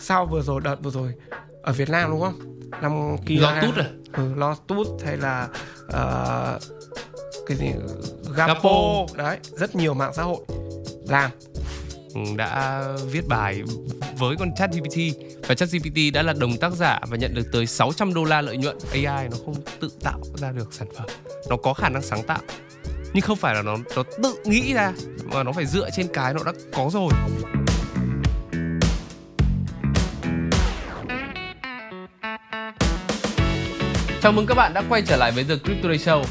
sau vừa rồi đợt vừa rồi ở Việt Nam đúng không năm kia Lo tút à? ừ, lo tút hay là uh, cái gì Gapo. Gapo. đấy rất nhiều mạng xã hội làm Ừ, đã viết bài với con ChatGPT và ChatGPT đã là đồng tác giả và nhận được tới 600 đô la lợi nhuận. AI nó không tự tạo ra được sản phẩm, nó có khả năng sáng tạo nhưng không phải là nó nó tự nghĩ ra mà nó phải dựa trên cái nó đã có rồi. Chào mừng các bạn đã quay trở lại với The Crypto Day Show.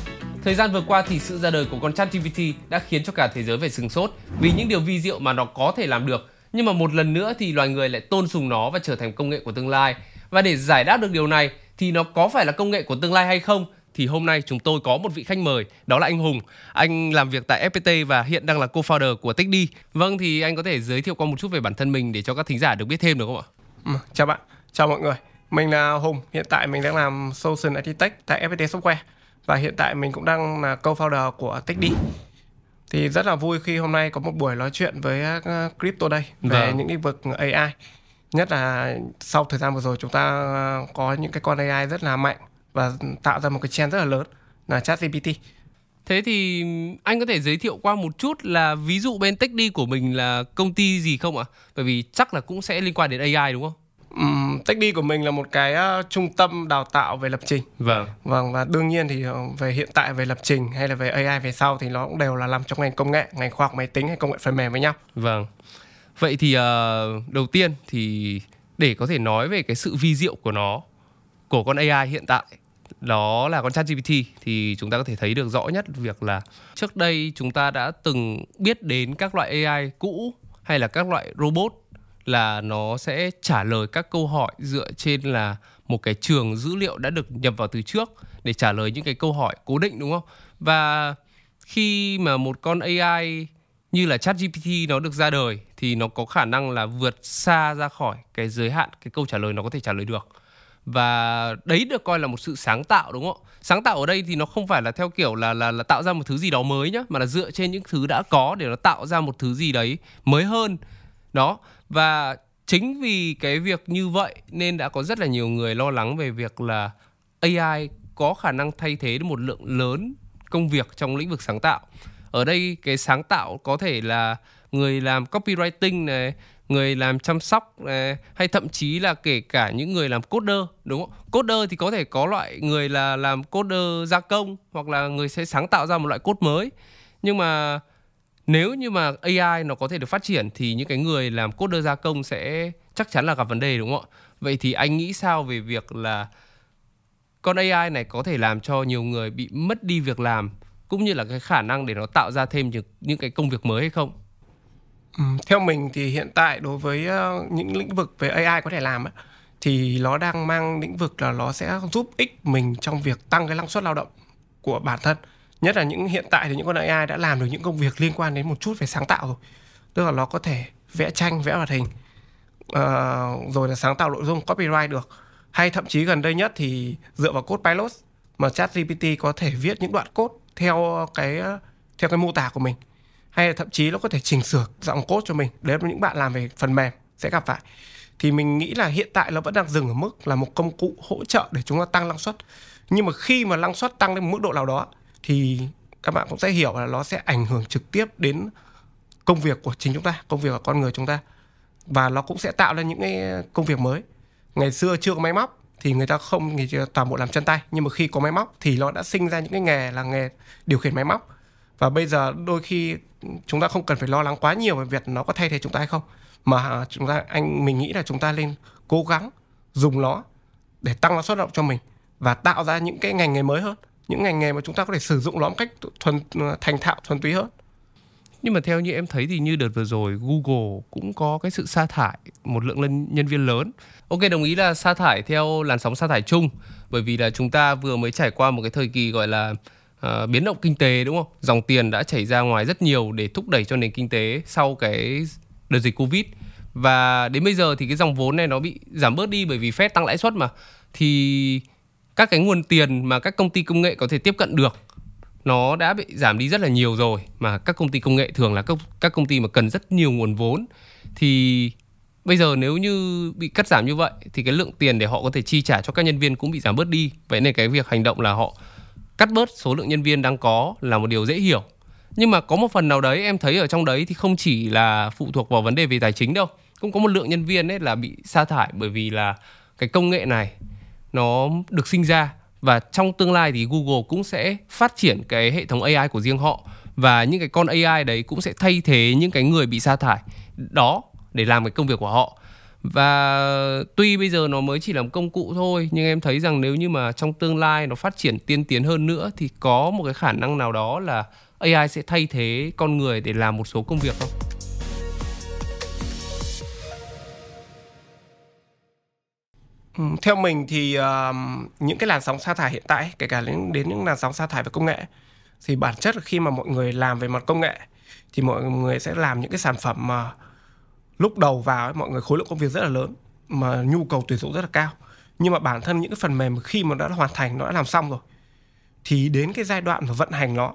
Thời gian vừa qua thì sự ra đời của con ChatGPT đã khiến cho cả thế giới phải sừng sốt vì những điều vi diệu mà nó có thể làm được. Nhưng mà một lần nữa thì loài người lại tôn sùng nó và trở thành công nghệ của tương lai. Và để giải đáp được điều này thì nó có phải là công nghệ của tương lai hay không thì hôm nay chúng tôi có một vị khách mời đó là anh Hùng. Anh làm việc tại FPT và hiện đang là co-founder của TechD. Vâng thì anh có thể giới thiệu qua một chút về bản thân mình để cho các thính giả được biết thêm được không ạ? ừ, chào bạn chào mọi người mình là Hùng hiện tại mình đang làm Solution Architect tại FPT Software và hiện tại mình cũng đang là co-founder của TechD thì rất là vui khi hôm nay có một buổi nói chuyện với uh, Crypto đây về Vâng. những lĩnh vực AI nhất là sau thời gian vừa rồi chúng ta uh, có những cái con AI rất là mạnh và tạo ra một cái trend rất là lớn là ChatGPT Thế thì anh có thể giới thiệu qua một chút là ví dụ bên TechD của mình là công ty gì không ạ? Bởi vì chắc là cũng sẽ liên quan đến AI đúng không? Um, TechD của mình là một cái uh, trung tâm đào tạo về lập trình Vâng. Vâng và đương nhiên thì ờ, về hiện tại về lập trình hay là về AI về sau thì nó cũng đều là nằm trong ngành công nghệ, ngành khoa học máy tính hay công nghệ phần mềm với nhau. Vâng. Vậy thì ờ, đầu tiên thì để có thể nói về cái sự vi diệu của nó của con AI hiện tại đó là con ChatGPT thì chúng ta có thể thấy được rõ nhất việc là trước đây chúng ta đã từng biết đến các loại AI cũ hay là các loại robot là nó sẽ trả lời các câu hỏi dựa trên là một cái trường dữ liệu đã được nhập vào từ trước để trả lời những cái câu hỏi cố định, đúng không? Và khi mà một con AI như là ChatGPT nó được ra đời thì nó có khả năng là vượt xa ra khỏi cái giới hạn, cái câu trả lời nó có thể trả lời được. Và đấy được coi là một sự sáng tạo, đúng không? Sáng tạo ở đây thì nó không phải là theo kiểu là là là tạo ra một thứ gì đó mới nhá, mà là dựa trên những thứ đã có để nó tạo ra một thứ gì đấy mới hơn. Đó và chính vì cái việc như vậy nên đã có rất là nhiều người lo lắng về việc là AI có khả năng thay thế được một lượng lớn công việc trong lĩnh vực sáng tạo. Ở đây cái sáng tạo có thể là người làm copywriting này người làm chăm sóc này, hay thậm chí là kể cả những người làm coder đúng không? Coder thì có thể có loại người là làm coder gia công hoặc là người sẽ sáng tạo ra một loại code mới. Nhưng mà nếu như mà AI nó có thể được phát triển thì những cái người làm coder gia công sẽ chắc chắn là gặp vấn đề đúng không ạ vậy thì anh nghĩ sao về việc là con AI này có thể làm cho nhiều người bị mất đi việc làm cũng như là cái khả năng để nó tạo ra thêm những, những cái công việc mới hay không? Theo mình thì hiện tại đối với ờ, những lĩnh vực về AI có thể làm ấy, thì nó đang mang lĩnh vực là nó sẽ giúp ích mình trong việc tăng cái năng suất lao động của bản thân. Nhất là những hiện tại thì những con AI đã làm được những công việc liên quan đến một chút về sáng tạo rồi. Tức là nó có thể vẽ tranh, vẽ hoạt hình, uh, rồi là sáng tạo nội dung, copyright được. Hay thậm chí gần đây nhất thì dựa vào code Pilot mà chat GPT có thể viết những đoạn code theo cái theo cái mô tả của mình hay là thậm chí nó có thể chỉnh sửa giọng code cho mình đấy là những bạn làm về phần mềm sẽ gặp phải thì mình nghĩ là hiện tại nó vẫn đang dừng ở mức là một công cụ hỗ trợ để chúng ta tăng năng suất nhưng mà khi mà năng suất tăng đến một mức độ nào đó thì các bạn cũng sẽ hiểu là nó sẽ ảnh hưởng trực tiếp đến công việc của chính chúng ta, công việc của con người chúng ta. Và nó cũng sẽ tạo ra những cái công việc mới. Ngày xưa chưa có máy móc thì người ta không thì toàn bộ làm chân tay. Nhưng mà khi có máy móc thì nó đã sinh ra những cái nghề là nghề điều khiển máy móc. Và bây giờ đôi khi chúng ta không cần phải lo lắng quá nhiều về việc nó có thay thế chúng ta hay không. Mà chúng ta, anh, mình nghĩ là chúng ta nên cố gắng dùng nó để tăng năng suất lao động cho mình và tạo ra những cái ngành nghề mới hơn những ngành nghề mà chúng ta có thể sử dụng nó một cách thuần thành thạo thuần túy hơn Nhưng mà theo như em thấy thì như đợt vừa rồi Google cũng có cái sự sa thải một lượng nhân nhân viên lớn. Ok đồng ý là sa thải theo làn sóng sa thải chung bởi vì là chúng ta vừa mới trải qua một cái thời kỳ gọi là ờ, biến động kinh tế đúng không? Dòng tiền đã chảy ra ngoài rất nhiều để thúc đẩy cho nền kinh tế sau cái đợt dịch Covid và đến bây giờ thì cái dòng vốn này nó bị giảm bớt đi bởi vì Fed tăng lãi suất mà thì các cái nguồn tiền mà các công ty công nghệ có thể tiếp cận được nó đã bị giảm đi rất là nhiều rồi. Mà các công ty công nghệ thường là các, các công ty mà cần rất nhiều nguồn vốn. Thì bây giờ nếu như bị cắt giảm như vậy thì cái lượng tiền để họ có thể chi trả cho các nhân viên cũng bị giảm bớt đi. Vậy nên cái việc hành động là họ cắt bớt số lượng nhân viên đang có là một điều dễ hiểu. Nhưng mà có một phần nào đấy em thấy ở trong đấy thì không chỉ là phụ thuộc vào vấn đề về tài chính đâu. Cũng có một lượng nhân viên ấy là bị sa thải bởi vì là cái công nghệ này nó được sinh ra. Và trong tương lai thì Google cũng sẽ phát triển cái hệ thống AI của riêng họ. Và những cái con AI đấy cũng sẽ thay thế những cái người bị sa thải đó để làm cái công việc của họ. Và tuy bây giờ nó mới chỉ là một công cụ thôi, nhưng em thấy rằng nếu như mà trong tương lai nó phát triển tiên tiến hơn nữa thì có một cái khả năng nào đó là AI sẽ thay thế con người để làm một số công việc không? Ừ, theo mình thì uh, những cái làn sóng sa thải hiện tại kể cả đến đến những làn sóng sa thải về công nghệ thì bản chất khi mà mọi người làm về mặt công nghệ thì mọi người sẽ làm những cái sản phẩm mà lúc đầu vào ấy, mọi người khối lượng công việc rất là lớn mà nhu cầu tuyển dụng rất là cao. Nhưng mà bản thân những cái phần mềm khi mà đã hoàn thành nó đã làm xong rồi thì đến cái giai đoạn mà vận hành nó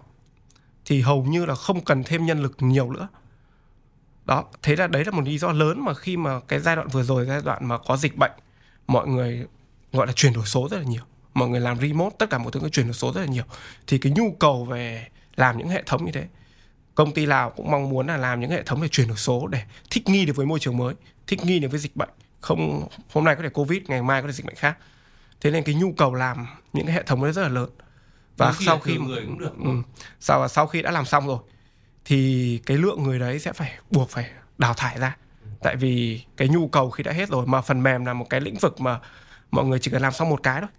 thì hầu như là không cần thêm nhân lực nhiều nữa. Đó thế là đấy là một lý do lớn mà khi mà cái giai đoạn vừa rồi giai đoạn mà có dịch bệnh mọi người gọi là chuyển đổi số rất là nhiều. Mọi người làm remote tất cả mọi thứ cái chuyển đổi số rất là nhiều. Thì cái nhu cầu về làm những hệ thống như thế công ty nào cũng mong muốn là làm những hệ thống về chuyển đổi số để thích nghi được với môi trường mới thích nghi được với dịch bệnh. Không hôm nay có thể covid ngày mai có thể dịch bệnh khác. Thế nên cái nhu cầu làm những cái hệ thống đấy rất là lớn. Và sau khi người cũng được ừ, sau sau khi đã làm xong rồi thì cái lượng người đấy sẽ phải buộc phải đào thải ra tại vì cái nhu cầu khi đã hết rồi mà phần mềm là một cái lĩnh vực mà mọi người chỉ cần làm xong một cái thôi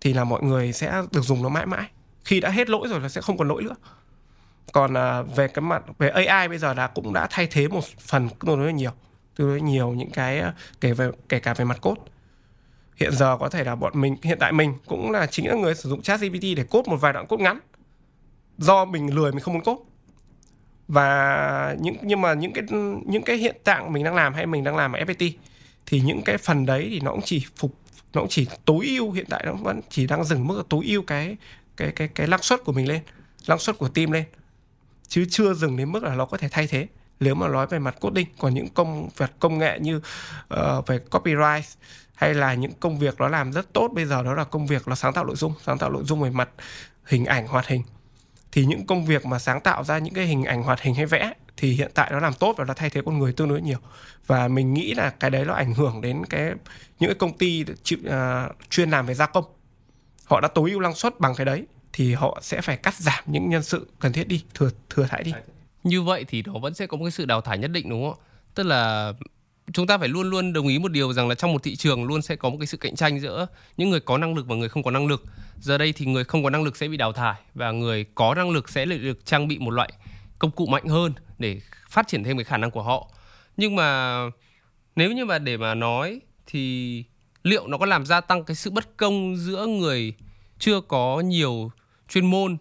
thì là mọi người sẽ được dùng nó mãi mãi. Khi đã hết lỗi rồi là sẽ không còn lỗi nữa. Còn à, về cái mặt về AI bây giờ là cũng đã thay thế một phần tương đối nhiều tương đối nhiều những cái à, kể về kể cả về mặt cốt hiện giờ có thể là bọn mình hiện tại mình cũng là chính là người sử dụng chat GPT để cốt một vài đoạn cốt ngắn. Do mình lười mình không muốn cốt và những nhưng mà những cái những cái hiện trạng mình đang làm hay mình đang làm ở FPT thì những cái phần đấy thì nó cũng chỉ phục nó cũng chỉ tối ưu hiện tại nó vẫn chỉ đang dừng mức tối ưu cái cái cái cái năng suất của mình lên năng suất của team lên. Chứ chưa dừng đến mức là nó có thể thay thế. Nếu mà nói về mặt coding còn những công việc công nghệ như uh, về copyright hay là những công việc nó làm rất tốt bây giờ đó là công việc nó sáng tạo nội dung sáng tạo nội dung về mặt hình ảnh hoạt hình thì những công việc mà sáng tạo ra những cái hình ảnh hoạt hình hay vẽ thì hiện tại nó làm tốt và nó thay thế con người tương đối nhiều. Và mình nghĩ là cái đấy nó ảnh hưởng đến cái những cái công ty chịu, uh, chuyên làm về gia công. Họ đã tối ưu năng suất bằng cái đấy thì họ sẽ phải cắt giảm những nhân sự cần thiết đi thừa thừa thải đi. Như vậy thì nó vẫn sẽ có một cái sự đào thải nhất định đúng không tức là chúng ta phải luôn luôn đồng ý một điều rằng là trong một thị trường luôn sẽ có một cái sự cạnh tranh giữa những người có năng lực và người không có năng lực. Giờ đây thì người không có năng lực sẽ bị đào thải và người có năng lực sẽ được trang bị một loại công cụ mạnh hơn để phát triển thêm cái khả năng của họ. Nhưng mà nếu như mà để mà nói thì liệu nó có làm gia tăng cái sự bất công giữa người chưa có nhiều chuyên môn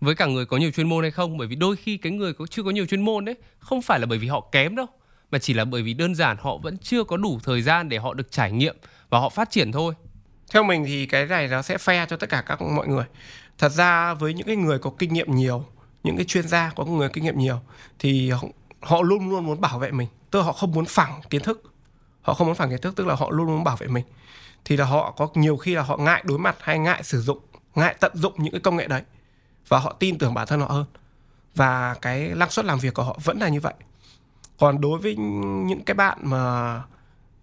với cả người có nhiều chuyên môn hay không? Bởi vì đôi khi cái người có, chưa có nhiều chuyên môn đấy không phải là bởi vì họ kém đâu mà chỉ là bởi vì đơn giản họ vẫn chưa có đủ thời gian để họ được trải nghiệm và họ phát triển thôi. Theo mình thì cái này nó sẽ phe cho tất cả các mọi người. Thật ra với những cái người có kinh nghiệm nhiều những cái chuyên gia có người kinh nghiệm nhiều thì họ, họ luôn luôn muốn bảo vệ mình. Tức là họ không muốn phẳng kiến thức. Họ không muốn phẳng kiến thức tức là họ luôn muốn bảo vệ mình. Thì là họ có nhiều khi là họ ngại đối mặt hay ngại sử dụng ngại tận dụng những cái công nghệ đấy. Và họ tin tưởng bản thân họ hơn. Và cái năng suất làm việc của họ vẫn là như vậy còn đối với những cái bạn mà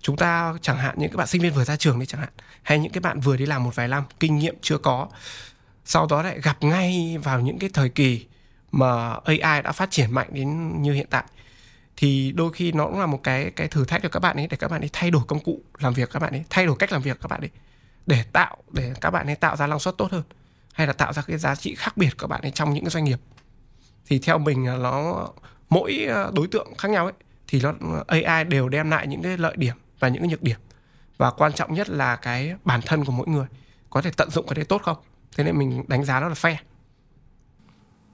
chúng ta chẳng hạn, những cái bạn sinh viên vừa ra trường đi chẳng hạn, hay những cái bạn vừa đi làm một vài năm, kinh nghiệm chưa có, sau đó lại gặp ngay vào những cái thời kỳ mà AI đã phát triển mạnh đến như hiện tại, thì đôi khi nó cũng là một cái cái thử thách cho các bạn ấy, để các bạn ấy thay đổi công cụ làm việc các bạn ấy, thay đổi cách làm việc các bạn ấy, để tạo, để các bạn ấy tạo ra năng suất tốt hơn, hay là tạo ra cái giá trị khác biệt của các bạn ấy trong những cái doanh nghiệp. Thì theo mình là nó mỗi à, đối tượng khác nhau ấy thì nó AI đều đem lại những cái lợi điểm và những cái nhược điểm. Và quan trọng nhất là cái bản thân của mỗi người có thể tận dụng cái đấy tốt không? Thế nên mình đánh giá nó là fair.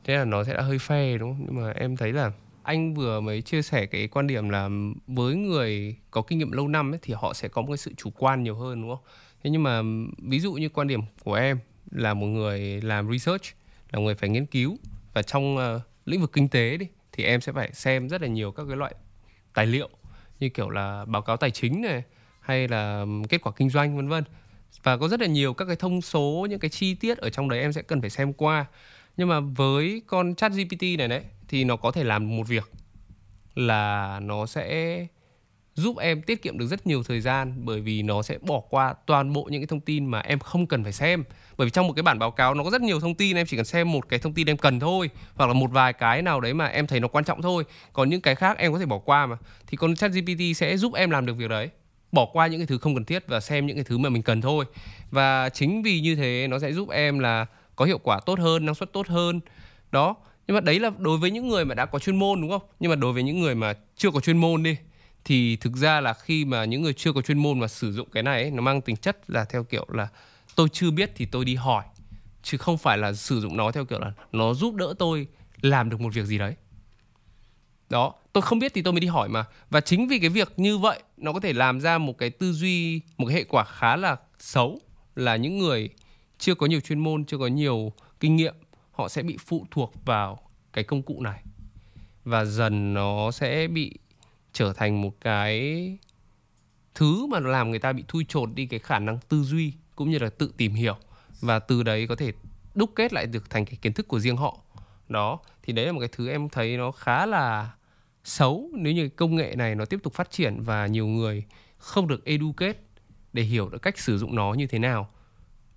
Thế là nó sẽ đã hơi fair đúng không? Nhưng mà em thấy là anh vừa mới chia sẻ cái quan điểm là với người có kinh nghiệm lâu năm ấy, thì họ sẽ có một cái sự chủ quan nhiều hơn đúng không? Thế nhưng mà ví dụ như quan điểm của em là một người làm research là người phải nghiên cứu và trong uh, lĩnh vực kinh tế đi thì em sẽ phải xem rất là nhiều các cái loại tài liệu như kiểu là báo cáo tài chính này, hay là kết quả kinh doanh, vân vân. Và có rất là nhiều các cái thông số, những cái chi tiết ở trong đấy em sẽ cần phải xem qua. Nhưng mà với con chat GPT này đấy, thì nó có thể làm một việc là nó sẽ giúp em tiết kiệm được rất nhiều thời gian bởi vì nó sẽ bỏ qua toàn bộ những cái thông tin mà em không cần phải xem. Bởi vì trong một cái bản báo cáo nó có rất nhiều thông tin, em chỉ cần xem một cái thông tin em cần thôi, hoặc là một vài cái nào đấy mà em thấy nó quan trọng thôi. Còn những cái khác em có thể bỏ qua mà. Thì con chat GPT sẽ giúp em làm được việc đấy. Bỏ qua những cái thứ không cần thiết và xem những cái thứ mà mình cần thôi. Và chính vì như thế nó sẽ giúp em là có hiệu quả tốt hơn, năng suất tốt hơn. Đó. Nhưng mà đấy là đối với những người mà đã có chuyên môn, đúng không? Nhưng mà đối với những người mà chưa có chuyên môn đi thì thực ra là khi mà những người chưa có chuyên môn mà sử dụng cái này ấy, nó mang tính chất là theo kiểu là tôi chưa biết thì tôi đi hỏi chứ không phải là sử dụng nó theo kiểu là nó giúp đỡ tôi làm được một việc gì đấy. Đó tôi không biết thì tôi mới đi hỏi mà. Và chính vì cái việc như vậy nó có thể làm ra một cái tư duy một cái hệ quả khá là xấu là những người chưa có nhiều chuyên môn chưa có nhiều kinh nghiệm họ sẽ bị phụ thuộc vào cái công cụ này. Và dần nó sẽ bị trở thành một cái thứ mà nó làm người ta bị thui chột đi cái khả năng tư duy cũng như là tự tìm hiểu. Và từ đấy có thể đúc kết lại được thành cái kiến thức của riêng họ. Đó, thì đấy là một cái thứ em thấy nó khá là xấu nếu như công nghệ này nó tiếp tục phát triển và nhiều người không được educate để hiểu được cách sử dụng nó như thế nào,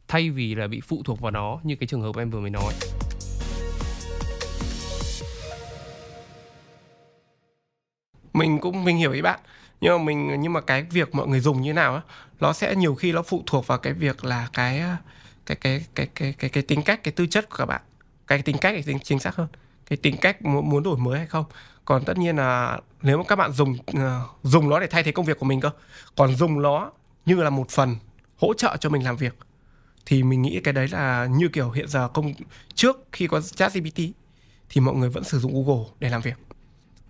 thay vì là bị phụ thuộc vào nó như cái trường hợp em vừa mới nói. Mình cũng, mình hiểu ý bạn. Nhưng mà mình, nhưng mà cái việc mọi người dùng như nào á, nó sẽ nhiều khi nó phụ thuộc vào cái việc là cái ờ, cái cái cái cái cái cái tính cách, cái tư chất của các bạn. Cái tính cách thì chính xác hơn. Cái tính cách muốn muốn đổi mới hay không. Còn tất nhiên là nếu mà các bạn dùng ờ, dùng nó để thay thế công việc của mình cơ. Còn dùng nó như là một phần hỗ trợ cho mình làm việc, thì mình nghĩ cái đấy là như kiểu hiện giờ công, trước khi có chat GPT thì mọi người vẫn sử dụng Google để làm việc.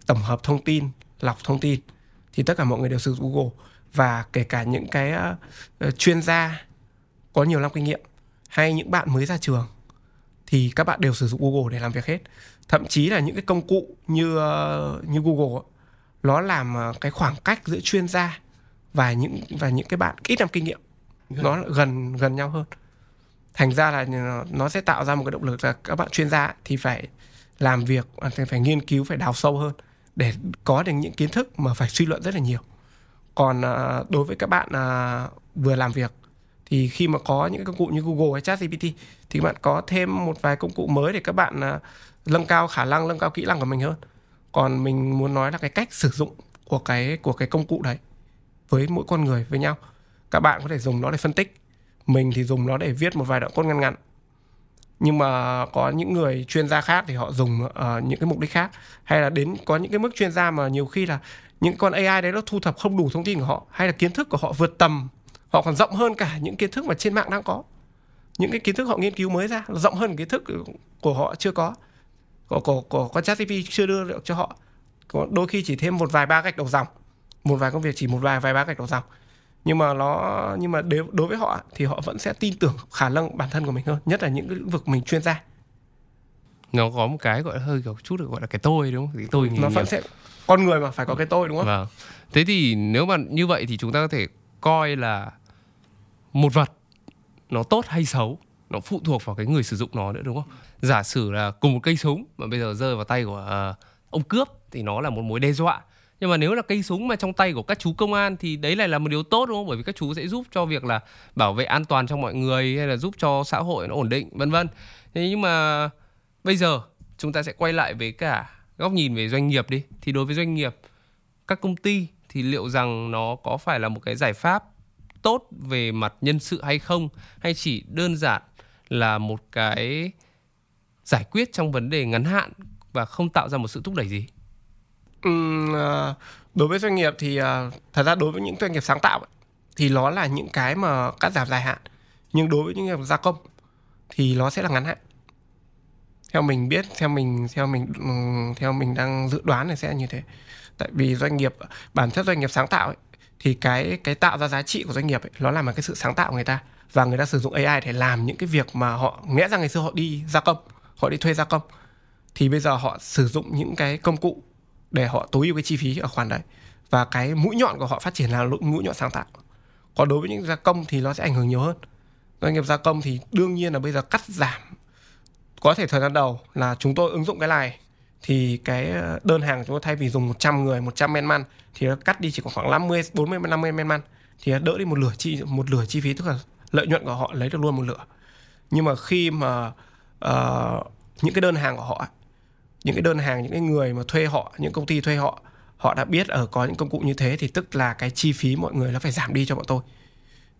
Tổng hợp thông tin lọc thông tin thì tất cả mọi người đều sử dụng Google. Và kể cả những cái uh, chuyên gia có nhiều năm kinh nghiệm hay những bạn mới ra trường thì các bạn đều sử dụng Google để làm việc hết. Thậm chí là những cái công cụ như uh, như Google nó làm uh, cái khoảng cách giữa chuyên gia và những và những cái bạn ít năm kinh nghiệm nó gần gần nhau hơn. Thành ra là nó sẽ tạo ra một cái động lực là các bạn chuyên gia thì phải làm việc phải nghiên cứu phải đào sâu hơn để có được những kiến thức mà phải suy luận rất là nhiều. Còn à, đối với các bạn à, vừa làm việc thì khi mà có những công cụ như Google hay ChatGPT thì các bạn có thêm một vài công cụ mới để các bạn à, nâng cao khả năng nâng cao kỹ năng của mình hơn. Còn mình muốn nói là cái cách sử dụng của cái của cái công cụ đấy với mỗi con người với nhau. Các bạn có thể dùng nó để phân tích mình thì dùng nó để viết một vài đoạn code ngắn ngắn nhưng mà có những người chuyên gia khác thì họ dùng uh, những cái mục đích khác. Hay là đến có những cái mức chuyên gia mà nhiều khi là những con AI đấy nó thu thập không đủ thông tin của họ hay là kiến thức của họ vượt tầm họ còn rộng hơn cả những kiến thức mà trên mạng đang có. Những cái kiến thức họ nghiên cứu mới ra rộng hơn kiến thức của họ chưa có của của của con ChatGPT chưa đưa được cho họ. Đôi khi chỉ thêm một vài ba gạch đầu dòng. Một vài công việc chỉ một vài vài ba gạch đầu dòng nhưng mà nó nhưng mà đối, với họ thì họ vẫn sẽ tin tưởng khả năng bản thân của mình hơn nhất là những cái lĩnh vực mình chuyên gia. Nó có một cái gọi là hơi kiểu chút được gọi là cái tôi đúng không? Cái tôi nó vẫn sẽ con người mà phải có cái tôi đúng không? Vâng. Thế thì nếu mà như vậy thì chúng ta có thể coi là một vật nó tốt hay xấu nó phụ thuộc vào cái người sử dụng nó nữa đúng không? Giả sử là cùng một cây súng mà bây giờ rơi vào tay của uh, ông cướp thì nó là một mối đe dọa nhưng mà nếu là cây súng mà trong tay của các chú công an thì đấy lại là một điều tốt, đúng không? Bởi vì các chú sẽ giúp cho việc là bảo vệ an toàn cho mọi người hay là giúp cho xã hội nó ổn định, vân vân. Thế nhưng mà bây giờ chúng ta sẽ quay lại với cả góc nhìn về doanh nghiệp đi. Thì đối với doanh nghiệp, các công ty thì liệu rằng nó có phải là một cái giải pháp tốt về mặt nhân sự hay không? Hay chỉ đơn giản là một cái giải quyết trong vấn đề ngắn hạn và không tạo ra một sự thúc đẩy gì? Ờ, đối với doanh nghiệp thì ờ, thật ra đối với những doanh nghiệp sáng tạo thì nó là những cái mà cắt giảm dài hạn. Nhưng đối với những nghiệp gia công thì nó sẽ là ngắn hạn. Theo mình biết theo mình theo mình theo mình đang dự đoán là sẽ như thế. Tại vì doanh nghiệp bản chất doanh nghiệp sáng tạo ấy, thì cái cái tạo ra giá trị của doanh nghiệp ấy, nó là một cái sự sáng tạo của người ta. Và người ta sử dụng AI để làm những cái việc mà họ nghĩa rằng ngày xưa họ đi gia công họ đi thuê gia công. Thì bây giờ họ sử dụng những cái công cụ để họ tối ưu cái chi phí ở khoản đấy. Và cái mũi nhọn của họ phát triển là mũi nhọn sáng tạo. Còn đối với những gia công thì nó sẽ ảnh hưởng nhiều hơn. Doanh nghiệp gia công thì đương nhiên là bây giờ cắt giảm. Có thể thời gian đầu là chúng tôi ứng dụng cái này thì cái ờ, đơn hàng chúng tôi thay vì dùng 100 người 100 men man thì nó cắt đi chỉ còn khoảng 50 40 50 men man thì đỡ đi một lửa chi một lửa chi phí tức là lợi nhuận của họ lấy được luôn một lửa. Nhưng mà khi mà uh, những cái đơn hàng của họ những cái đơn hàng, những cái người mà thuê họ, những công ty thuê họ họ đã biết ở có những công cụ như thế thì tức là cái chi phí mọi người nó phải giảm đi cho bọn tôi.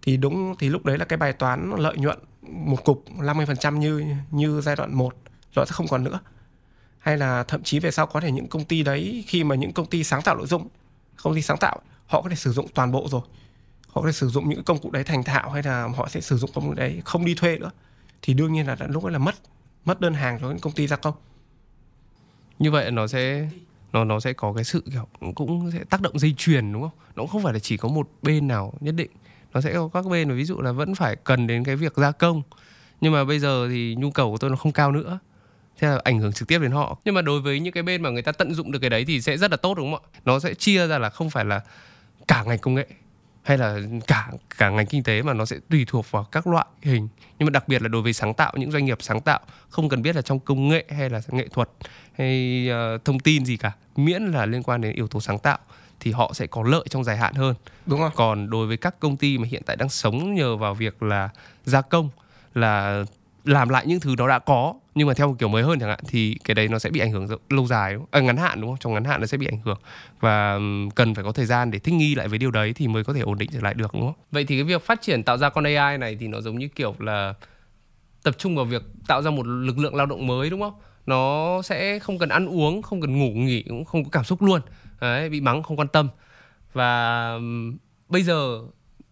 Thì đúng, thì lúc đấy là cái bài toán lợi nhuận một cục 50% như như giai đoạn 1 rồi sẽ không còn nữa. Hay là thậm chí về sau có thể những công ty đấy, khi mà những công ty sáng tạo nội dung, công ty sáng tạo, họ có thể sử dụng toàn bộ rồi. Họ có thể sử dụng những công cụ đấy thành thạo hay là họ sẽ sử dụng công cụ đấy không đi thuê nữa. Thì đương nhiên là lúc ấy là mất mất đơn hàng cho những công ty gia công như vậy nó sẽ, nó nó sẽ có cái sự, kiểu, cũng sẽ tác động dây chuyền, đúng không? Nó cũng không phải là chỉ có một bên nào nhất định. Nó sẽ có các bên, ví dụ là vẫn phải cần đến cái việc gia công. Nhưng mà bây giờ thì nhu cầu của tôi nó không cao nữa. Thế là ảnh hưởng trực tiếp đến họ. Nhưng mà đối với những cái bên mà người ta tận dụng được cái đấy thì sẽ rất là tốt, đúng không ạ? Nó sẽ chia ra là không phải là cả ngành công nghệ hay là cả cả ngành kinh tế mà nó sẽ tùy thuộc vào các loại hình. Nhưng mà đặc biệt là đối với sáng tạo những doanh nghiệp sáng tạo không cần biết là trong công nghệ hay là nghệ thuật hay uh, thông tin gì cả miễn là liên quan đến yếu tố sáng tạo thì họ sẽ có lợi trong dài hạn hơn. Đúng không? Còn đối với các công ty mà hiện tại đang sống nhờ vào việc là gia công là làm lại những thứ đó đã có nhưng mà theo một kiểu mới hơn chẳng hạn thì cái đấy nó sẽ bị ảnh hưởng lâu dài đúng không? À, ngắn hạn đúng không? Trong ngắn hạn nó sẽ bị ảnh hưởng. Và cần phải có thời gian để thích nghi lại với điều đấy thì mới có thể ổn định trở lại được đúng không? Vậy thì cái việc phát triển tạo ra con AI này thì nó giống như kiểu là tập trung vào việc tạo ra một lực lượng lao động mới đúng không? Nó sẽ không cần ăn uống không cần ngủ nghỉ cũng không có cảm xúc luôn. Đấy, bị mắng không quan tâm. Và bây giờ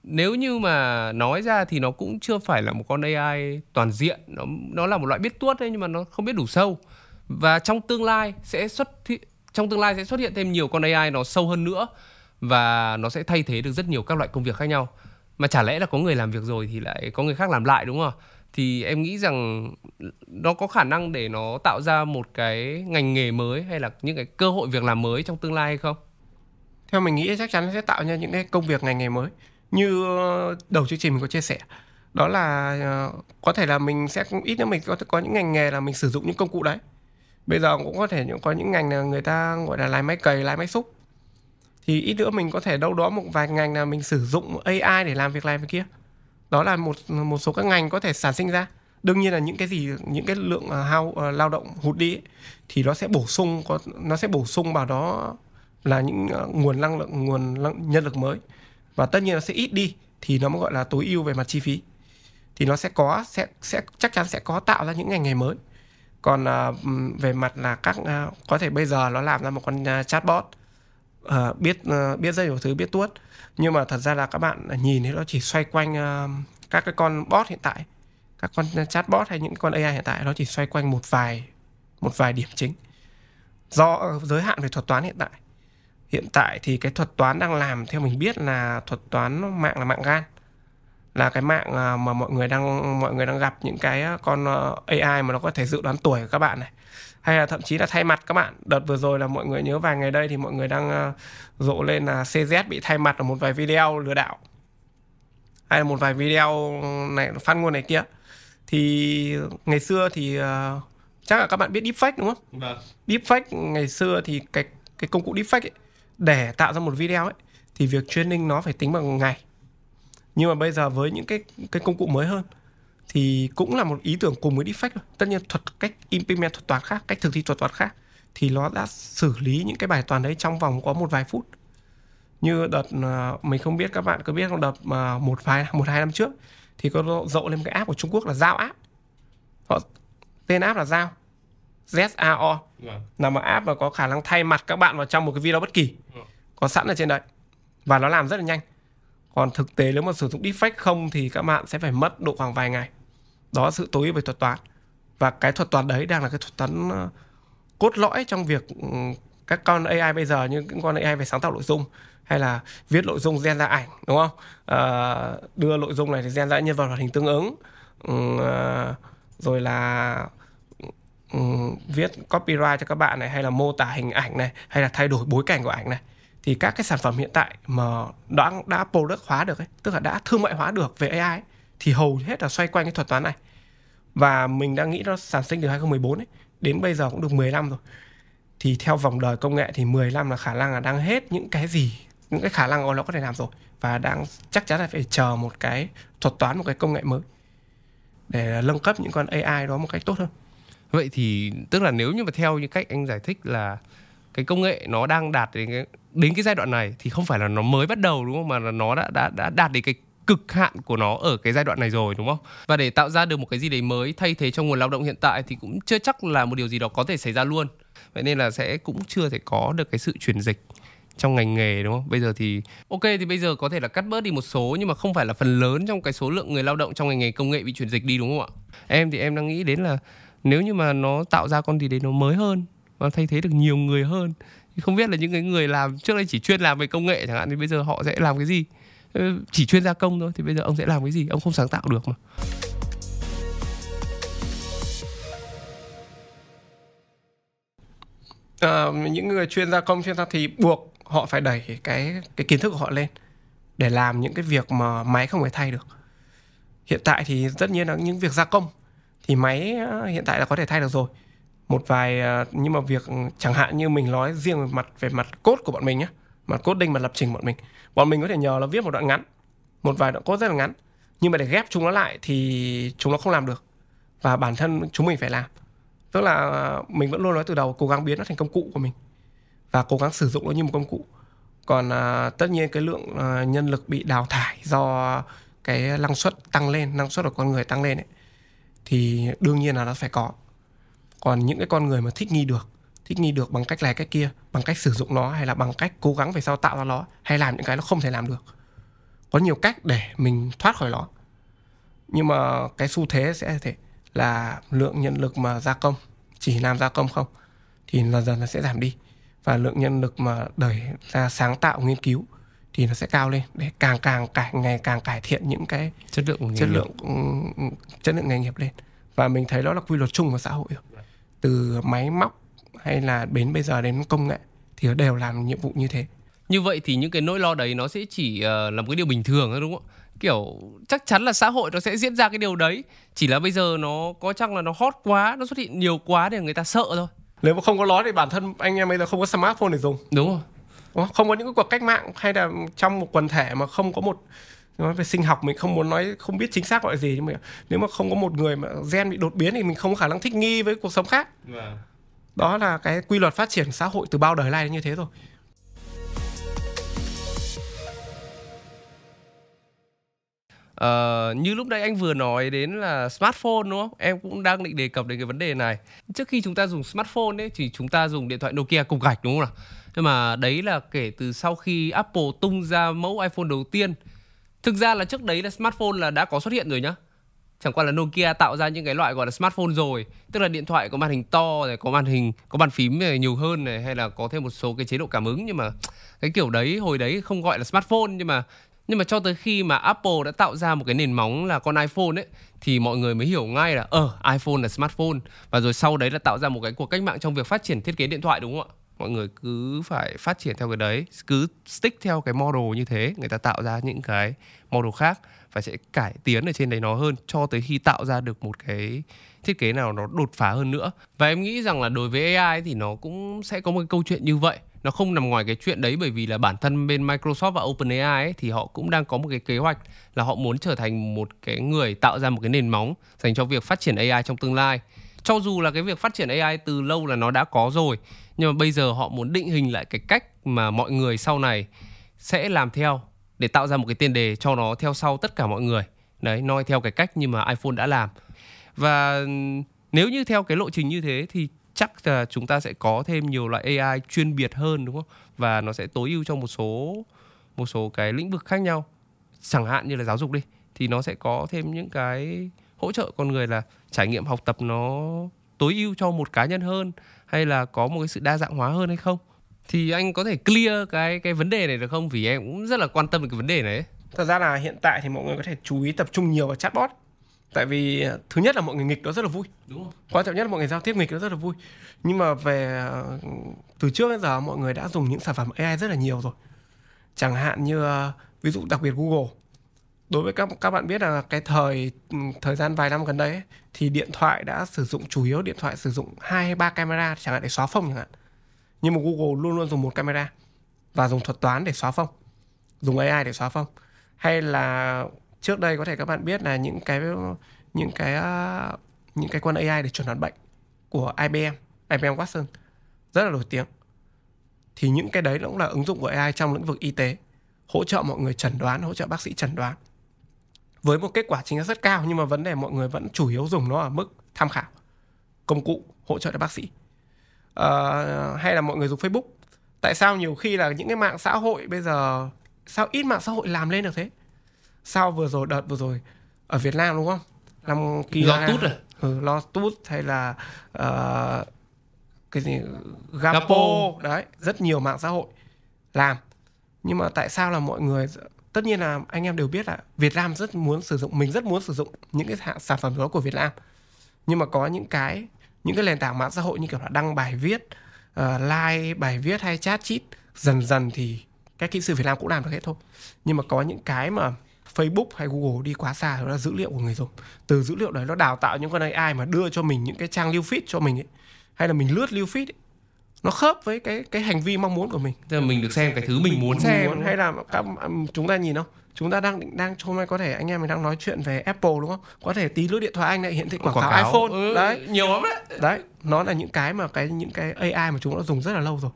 nếu như mà nói ra thì nó cũng chưa phải là một con AI toàn diện. Nó nó là một loại biết tuốt đấy, nhưng mà nó không biết đủ sâu. Và trong tương lai sẽ xuất trong tương lai sẽ xuất hiện thêm nhiều con AI nó sâu hơn nữa và nó sẽ thay thế được rất nhiều các loại công việc khác nhau. Mà chả lẽ là có người làm việc rồi thì lại có người khác làm lại, đúng không? Thì em nghĩ rằng nó có khả năng để nó tạo ra một cái ngành nghề mới hay là những cái cơ hội việc làm mới trong tương lai hay không? Theo mình nghĩ chắc chắn sẽ tạo ra những cái công việc ngành nghề mới như ờ, đầu chương trình mình có chia sẻ đó là ờ, có thể là mình sẽ ít nữa mình có có những ngành nghề là mình sử dụng những công cụ đấy. Bây giờ cũng có thể có những ngành là người ta gọi là lái máy cày lái máy xúc. Thì ít nữa mình có thể đâu đó một vài ngành là mình sử dụng AI để làm việc này việc kia. Đó là một một số các ngành có thể sản sinh ra. Đương nhiên là những cái gì những cái lượng ờ, hao uh, lao động hụt đi ấy, thì nó sẽ bổ sung có nó sẽ bổ sung vào đó là những uh, nguồn năng lượng nguồn năng, nhân lực mới và tất nhiên nó sẽ ít đi thì nó mới gọi là tối ưu về mặt chi phí. Thì nó sẽ có sẽ sẽ chắc chắn sẽ có tạo ra những ngành nghề mới. Còn uh, về mặt là các uh, có thể bây giờ nó làm ra một con uh, chatbot uh, biết uh, biết rất nhiều thứ biết tuốt. Nhưng mà thật ra là các bạn nhìn thấy nó chỉ xoay quanh uh, các cái con bot hiện tại các con chatbot hay những con AI hiện tại nó chỉ xoay quanh một vài một vài điểm chính. Do ờ, giới hạn về thuật toán hiện tại hiện tại thì cái thuật toán đang làm theo mình biết là thuật toán mạng là mạng gan. Là cái mạng à, mà mọi người đang mọi người đang gặp những cái con ờ, AI mà nó có thể dự đoán tuổi của các bạn này. Hay là thậm chí là thay mặt các bạn. Đợt vừa rồi là mọi người nhớ vài ngày đây thì mọi người đang rộ lên là CZ bị thay mặt ở một vài video lừa đảo. Hay là một vài video này phát ngôn này kia. Thì ngày xưa thì uh, chắc là các bạn biết deepfake đúng không? Vâng. Deepfake ngày xưa thì cái cái công cụ deepfake ấy, để tạo ra một video ấy, thì việc training nó phải tính bằng ngày. Nhưng mà bây giờ với những cái cái công cụ mới hơn, thì cũng là một ý tưởng cùng với deepfake thôi. Tất nhiên thuật, cách implement thuật toán khác, cách thực thi thuật toán khác, thì nó đã xử lý những cái bài toán đấy trong vòng có một vài phút. Như đợt à, mình không biết các bạn có biết không, đợt mà một vài, một hai năm trước, thì có rộ lên cái app của Trung Quốc là Giao app. Họ, tên app là Giao. ZAO vâng. là một app mà có khả năng thay mặt các bạn vào trong một cái video bất kỳ vâng. có sẵn ở trên đấy. Và nó làm rất là nhanh. Còn thực tế nếu mà sử dụng deepfake không thì các bạn sẽ phải mất độ khoảng vài ngày. Đó là sự tối ưu về thuật toán. Và cái thuật toán đấy đang là cái thuật toán ờ, cốt lõi trong việc ừ, các con AI bây giờ như những con AI về sáng tạo nội dung hay là viết nội dung gen ra ảnh đúng không? À, đưa nội dung này thì gen ra nhân vật hoạt hình tương ứng. À, rồi là viết copyright cho các bạn này hay là mô tả hình ảnh này hay là thay đổi bối cảnh của ảnh này thì các cái sản phẩm hiện tại mà đã đã product hóa được ấy, tức là đã thương mại hóa được về AI ấy, thì hầu hết là xoay quanh cái thuật toán này. Và mình đang nghĩ nó sản sinh từ 2014 ấy, đến bây giờ cũng được 10 năm rồi. Thì theo vòng đời công nghệ thì 10 năm là khả năng là đang hết những cái gì, những cái khả năng nó có thể làm rồi và đang chắc chắn là phải chờ một cái thuật toán một cái công nghệ mới để nâng cấp những con AI đó một cách tốt hơn. Vậy thì, tức là nếu như mà theo những cách anh giải thích là cái công nghệ nó đang đạt đến cái đến cái giai đoạn này thì không phải là nó mới bắt đầu, đúng không mà là nó đã đã đã đạt đến cái cực hạn của nó ở cái giai đoạn này rồi, đúng không? Và để tạo ra được một cái gì đấy mới thay thế cho nguồn lao động hiện tại thì cũng chưa chắc là một điều gì đó có thể xảy ra luôn. Vậy nên là sẽ cũng chưa thể có được cái sự chuyển dịch trong ngành nghề, đúng không? Bây giờ thì, ok, thì bây giờ có thể là cắt bớt đi một số nhưng mà không phải là phần lớn trong cái số lượng người lao động trong ngành nghề công nghệ bị chuyển dịch đi, đúng không ạ? Em thì em đang nghĩ đến là nếu như mà nó tạo ra con gì đấy nó mới hơn và thay thế được nhiều người hơn thì không biết là những cái người làm trước đây chỉ chuyên làm về công nghệ chẳng hạn thì bây giờ họ sẽ làm cái gì? Ờ, chỉ chuyên gia công thôi thì bây giờ ông sẽ làm cái gì? Ông không sáng tạo được mà. à, những người chuyên gia công chuyên gia thì buộc họ phải đẩy cái cái kiến thức của họ lên để làm những cái việc mà máy không thể thay được hiện tại thì tất nhiên là những việc gia công thì máy ờ, hiện tại là có thể thay được rồi. Một vài ờ, nhưng mà việc ừ, chẳng hạn như mình nói riêng về mặt về mặt cốt của bọn mình nhé mặt cốt đinh mặt lập trình bọn mình bọn mình có thể nhờ nó viết một đoạn ngắn một vài đoạn cốt rất là ngắn nhưng mà để ghép chúng nó lại thì chúng nó không làm được và bản thân chúng mình phải làm. Tức là ờ, mình vẫn luôn nói từ đầu cố gắng biến nó thành công cụ của mình và cố gắng sử dụng nó như một công cụ. Còn à, tất nhiên cái lượng à, nhân lực bị đào thải do cái năng suất tăng lên năng suất của con người tăng lên ấy thì đương nhiên là nó phải có. Còn những cái con người mà thích nghi được, thích nghi được bằng cách này, cách kia, bằng cách sử dụng nó hay là bằng cách cố gắng về sau tạo ra nó hay làm những cái nó không thể làm được. Có nhiều cách để mình thoát khỏi nó. Nhưng mà cái xu thế sẽ thế là lượng nhân lực mà gia công, chỉ làm gia công không, thì dần dần nó sẽ giảm đi. Và lượng nhân lực mà đẩy ra sáng tạo, nghiên cứu thì nó sẽ cao lên để càng càng cải ngày càng cải thiện những cái chất lượng chất lượng chất lượng nghề nghiệp lên. Và mình thấy đó là quy luật chung của xã hội rồi. Từ máy móc hay là đến bây giờ đến công nghệ thì đều làm nhiệm vụ như thế. Như vậy thì những cái nỗi lo đấy nó sẽ chỉ uh, là một cái điều bình thường thôi đúng không kiểu chắc chắn là xã hội nó sẽ diễn ra cái điều đấy. Chỉ là bây giờ nó có chăng là nó hot quá nó xuất hiện nhiều quá để người ta sợ thôi. Nếu mà không có nó thì bản thân anh em bây giờ không có smartphone để dùng. Đúng rồi không có những cái cuộc cách mạng hay là trong một quần thể mà không có một nói về sinh học mình không muốn nói không biết chính xác gọi là gì nhưng mà nếu mà không có một người mà gen bị đột biến thì mình không có khả năng thích nghi với cuộc sống khác vâng. đó là cái quy luật phát triển xã hội từ bao đời nay như thế rồi Uh, như lúc nãy anh vừa nói đến là smartphone đúng không? Em cũng đang định đề cập đến cái vấn đề này. Trước khi chúng ta dùng smartphone ấy thì chúng ta dùng điện thoại Nokia cục gạch đúng không nào? Nhưng mà đấy là kể từ sau khi Apple tung ra mẫu iPhone đầu tiên. Thực ra là trước đấy là smartphone là đã có xuất hiện rồi nhá. Chẳng qua là Nokia tạo ra những cái loại gọi là smartphone rồi, tức là điện thoại có màn hình to này, có màn hình, có bàn phím này nhiều hơn này hay là có thêm một số cái chế độ cảm ứng nhưng mà cái kiểu đấy hồi đấy không gọi là smartphone nhưng mà nhưng mà cho tới khi mà Apple đã tạo ra một cái nền móng là con iPhone ấy thì mọi người mới hiểu ngay là ờ iPhone là smartphone và rồi sau đấy là tạo ra một cái cuộc cách mạng trong việc phát triển thiết kế điện thoại đúng không ạ? Mọi người cứ phải phát triển theo cái đấy, cứ stick theo cái model như thế, người ta tạo ra những cái model khác và sẽ cải tiến ở trên đấy nó hơn cho tới khi tạo ra được một cái thiết kế nào nó đột phá hơn nữa. Và em nghĩ rằng là đối với AI thì nó cũng sẽ có một cái câu chuyện như vậy nó không nằm ngoài cái chuyện đấy bởi vì là bản thân bên Microsoft và OpenAI ấy, thì họ cũng đang có một cái kế hoạch là họ muốn trở thành một cái người tạo ra một cái nền móng dành cho việc phát triển AI trong tương lai. Cho dù là cái việc phát triển AI từ lâu là nó đã có rồi, nhưng mà bây giờ họ muốn định hình lại cái cách mà mọi người sau này sẽ làm theo để tạo ra một cái tiền đề cho nó theo sau tất cả mọi người. Đấy, noi theo cái cách như mà iPhone đã làm. Và nếu như theo cái lộ trình như thế thì chắc là chúng ta sẽ có thêm nhiều loại AI chuyên biệt hơn đúng không? Và nó sẽ tối ưu trong một số một số cái lĩnh vực khác nhau. Chẳng hạn như là giáo dục đi thì nó sẽ có thêm những cái hỗ trợ con người là trải nghiệm học tập nó tối ưu cho một cá nhân hơn hay là có một cái sự đa dạng hóa hơn hay không? Thì anh có thể clear cái cái vấn đề này được không? Vì em cũng rất là quan tâm đến cái vấn đề này. Thật ra là hiện tại thì mọi người có thể chú ý tập trung nhiều vào chatbot tại vì ờ, thứ nhất là mọi người nghịch nó rất là vui đúng không quan trọng nhất là mọi người giao tiếp nghịch nó rất là vui nhưng mà về ờ, từ trước đến giờ mọi người đã dùng những sản phẩm AI rất là nhiều rồi chẳng hạn như ờ, ví dụ đặc biệt Google đối với các các bạn biết là cái thời ừ, thời gian vài năm gần đây ấy, thì điện thoại đã sử dụng chủ yếu điện thoại sử dụng hai hay ba camera chẳng hạn để xóa phông chẳng hạn. Nhưng mà Google luôn luôn dùng một camera và dùng thuật toán để xóa phông dùng AI để xóa phông. Hay là trước đây có thể các bạn biết là những cái những cái ờ, những cái con AI để chuẩn đoán bệnh của IBM IBM Watson rất là nổi tiếng. Thì những cái đấy cũng là ứng dụng của AI trong lĩnh vực y tế hỗ trợ mọi người chẩn đoán hỗ trợ bác sĩ chẩn đoán với một kết quả chính xác rất cao nhưng mà vấn đề mọi người vẫn chủ yếu dùng nó ở mức tham khảo công cụ hỗ trợ cho bác sĩ. Ờ, hay là mọi người dùng Facebook. Tại sao nhiều khi là những cái mạng xã hội bây giờ sao ít mạng xã hội làm lên được thế? Sao vừa rồi đợt vừa rồi ở Việt Nam đúng không? Năm kỳ lo tút à? Ừ, lo tút hay là ờ, cái gì? Gapo, Gapo. đấy rất nhiều mạng xã hội làm. Nhưng mà tại sao là mọi người tất nhiên là anh em đều biết là Việt Nam rất muốn sử dụng mình rất muốn sử dụng những cái sản phẩm đó của Việt Nam. Nhưng mà có những cái những cái nền tảng mạng xã hội như kiểu là đăng bài viết uh, like bài viết hay chat chít dần dần thì các kỹ sư Việt Nam cũng làm được hết thôi. Nhưng mà có những cái mà Facebook hay Google đi quá xa đó là dữ liệu của người dùng. Từ dữ liệu đấy nó đào tạo những con AI mà đưa cho mình những cái trang lưu feed cho mình ấy hay là mình lướt lưu feed ấy, nó khớp với cái cái hành vi mong muốn của mình. Tức là mình được xem cái thứ mình muốn xem đúng hay là các chúng ta nhìn không chúng ta đang đang hôm nay có thể anh em mình đang nói chuyện về Apple đúng không? Có thể tí lướt điện thoại anh lại hiện thị quảng, cáo, iPhone. Ừ, đấy. nhiều lắm đấy. Đấy nó là những cái mà cái những cái AI mà chúng đã dùng rất là lâu rồi.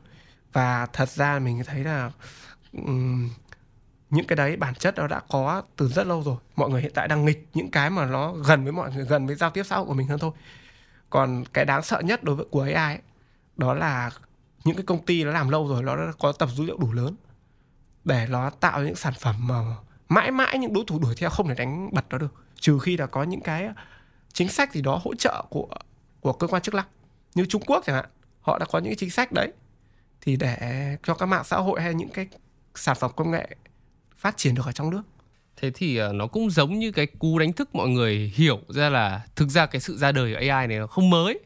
Và thật ra mình thấy là ừm, những cái đấy bản chất nó đã có từ rất lâu rồi. Mọi người hiện tại đang nghịch những cái mà nó gần với mọi người gần với giao tiếp xã hội của mình hơn thôi. Còn cái đáng sợ nhất đối với của AI ấy, đó là những cái công ty nó làm lâu rồi, nó đã có tập dữ liệu đủ lớn để nó tạo những sản phẩm mà mãi mãi những đối thủ đuổi theo không thể đánh bật nó được. Trừ khi là có những cái ờ, chính sách gì đó hỗ trợ của của cơ quan chức năng. Như Trung Quốc chẳng hạn, họ đã có những cái chính sách đấy. Thì để cho các mạng xã hội hay những cái sản phẩm công nghệ phát triển được ở trong nước. Thế thì ờ, nó cũng giống như cái cú đánh thức mọi người hiểu ra là thực ra cái sự ra đời của AI này nó không mới.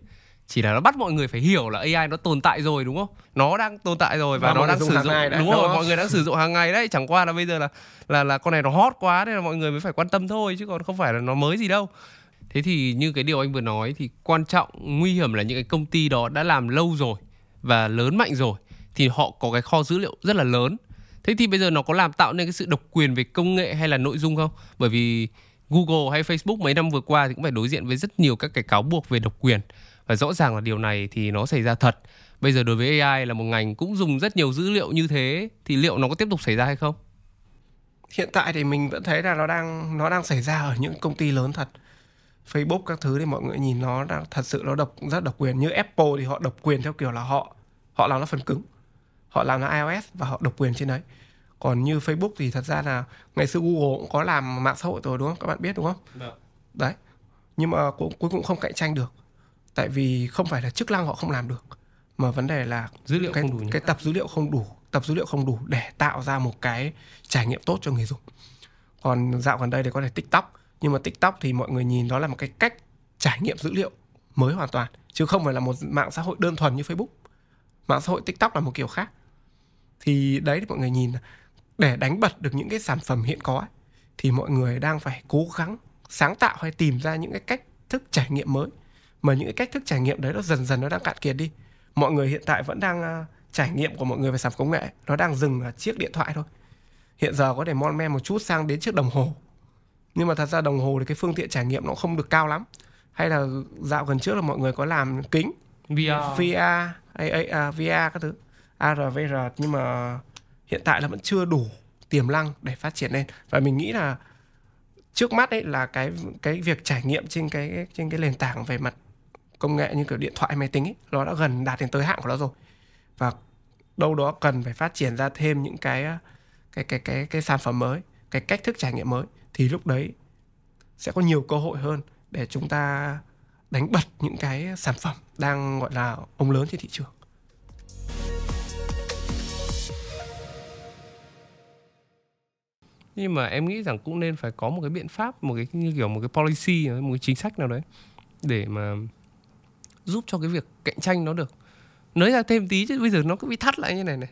Chỉ là nó bắt mọi người phải hiểu là AI nó tồn tại rồi đúng không? Nó đang tồn tại rồi và, Và nó đang sử dụng đấy, đúng đúng rồi, mọi người đang sử dụng hàng ngày đấy, chẳng qua là bây giờ là là là con này nó hot quá nên là mọi người mới phải quan tâm thôi chứ còn không phải là nó mới gì đâu. Thế thì như cái điều anh vừa nói thì quan trọng nguy hiểm là những cái công ty đó đã làm lâu rồi và lớn mạnh rồi thì họ có cái kho dữ liệu rất là lớn. Thế thì bây giờ nó có làm tạo nên cái sự độc quyền về công nghệ hay là nội dung không? Bởi vì Google hay Facebook mấy năm vừa qua thì cũng phải đối diện với rất nhiều các cái cáo buộc về độc quyền. Và rõ ràng là điều này thì nó xảy ra thật. Bây giờ đối với AI là một ngành cũng dùng rất nhiều dữ liệu như thế thì liệu nó có tiếp tục xảy ra hay không? hiện tại thì mình vẫn thấy là nó đang nó đang xảy ra ở những công ty lớn thật. Facebook các thứ thì mọi người nhìn nó đang thật sự nó độc rất độc quyền. Như Apple thì họ độc quyền theo kiểu là họ họ làm nó phần cứng. Họ làm nó iOS và họ độc quyền trên đấy. Còn như Facebook thì thật ra là ngày xưa Google cũng có làm mạng xã hội rồi đúng không? Các bạn biết đúng không? Đấy. Nhưng mà cũng cuối cùng không cạnh tranh được tại vì không phải là chức năng họ không làm được mà vấn đề là Dữ liệu cái, không đủ nhỉ? cái tập dữ liệu không đủ tập dữ liệu không đủ để tạo ra một cái trải nghiệm tốt cho người dùng. Còn dạo gần đây thì có thể tiktok nhưng mà tiktok thì mọi người nhìn đó là một cái cách trải nghiệm dữ liệu mới hoàn toàn chứ không phải là một mạng xã hội đơn thuần như facebook. Mạng xã hội tiktok là một kiểu khác. Thì đấy thì mọi người nhìn để đánh bật được những cái sản phẩm hiện có ấy, thì mọi người đang phải cố gắng sáng tạo hay tìm ra những cái cách thức trải nghiệm mới mà những cái cách thức trải nghiệm đấy nó dần dần nó đang cạn kiệt đi. Mọi người hiện tại vẫn đang à, trải nghiệm của mọi người về sản phẩm công nghệ nó đang dừng ở chiếc điện thoại thôi. Hiện giờ có thể mon men một chút sang đến chiếc đồng hồ. Nhưng mà thật ra đồng hồ thì cái phương tiện trải nghiệm nó không được cao lắm. Hay là dạo gần trước là mọi người có làm kính VR. VR hay à, VR các thứ AR VR nhưng mà hiện tại là vẫn chưa đủ tiềm năng để phát triển lên. Và mình nghĩ là trước mắt ấy là cái cái việc trải nghiệm trên cái trên cái nền tảng về mặt công nghệ như kiểu điện thoại máy tính ấy, nó đã gần đạt đến tới hạn của nó rồi. Và đâu đó cần phải phát triển ra thêm những cái à, cái cái cái cái sản phẩm mới cái cách thức trải nghiệm mới thì lúc đấy sẽ có nhiều cơ hội hơn để chúng ta đánh bật những cái sản phẩm đang gọi là ông lớn trên thị trường. Nhưng mà em nghĩ rằng cũng nên phải có một cái biện pháp một cái như kiểu một cái policy một cái chính sách nào đấy để mà giúp cho cái việc cạnh tranh nó được. Nới ra thêm tí chứ bây giờ nó cứ bị thắt lại như này này.